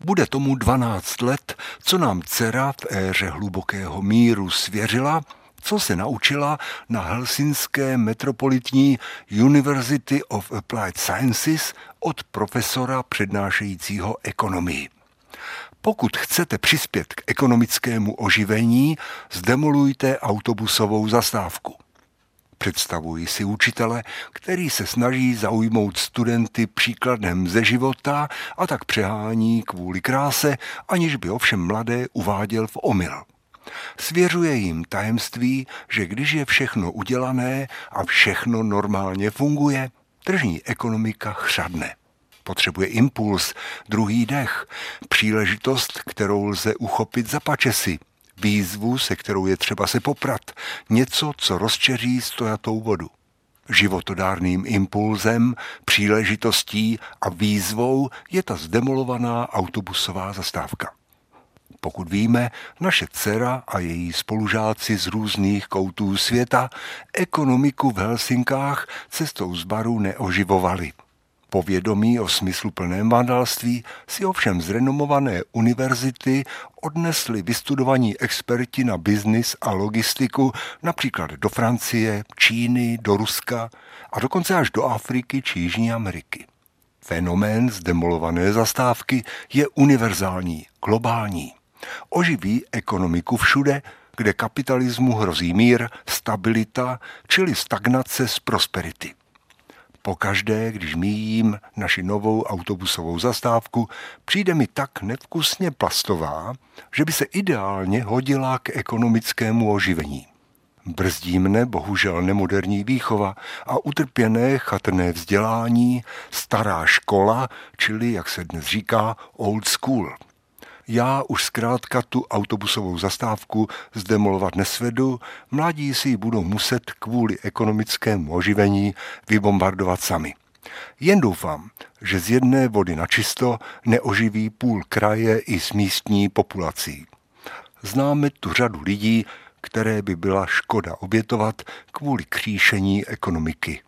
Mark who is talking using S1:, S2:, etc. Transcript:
S1: Bude tomu 12 let, co nám dcera v éře hlubokého míru svěřila, co se naučila na Helsinské metropolitní University of Applied Sciences od profesora přednášejícího ekonomii. Pokud chcete přispět k ekonomickému oživení, zdemolujte autobusovou zastávku. Představuji si učitele, který se snaží zaujmout studenty příkladem ze života a tak přehání kvůli kráse, aniž by ovšem mladé uváděl v omyl. Svěřuje jim tajemství, že když je všechno udělané a všechno normálně funguje, tržní ekonomika chřadne. Potřebuje impuls, druhý dech, příležitost, kterou lze uchopit za pačesy, výzvu, se kterou je třeba se poprat, něco, co rozčeří stojatou vodu. Životodárným impulzem, příležitostí a výzvou je ta zdemolovaná autobusová zastávka. Pokud víme, naše dcera a její spolužáci z různých koutů světa ekonomiku v Helsinkách cestou z baru neoživovali. Povědomí o smysluplném vandalství si ovšem z renomované univerzity odnesli vystudovaní experti na biznis a logistiku například do Francie, Číny, do Ruska a dokonce až do Afriky či Jižní Ameriky. Fenomén zdemolované zastávky je univerzální, globální. Oživí ekonomiku všude, kde kapitalismu hrozí mír, stabilita, čili stagnace z prosperity. Pokaždé, když míjím naši novou autobusovou zastávku, přijde mi tak nevkusně plastová, že by se ideálně hodila k ekonomickému oživení. Brzdí mne bohužel nemoderní výchova a utrpěné chatrné vzdělání, stará škola, čili, jak se dnes říká, old school – já už zkrátka tu autobusovou zastávku zdemolovat nesvedu, mladí si ji budou muset kvůli ekonomickému oživení vybombardovat sami. Jen doufám, že z jedné vody na čisto neoživí půl kraje i s místní populací. Známe tu řadu lidí, které by byla škoda obětovat kvůli kříšení ekonomiky.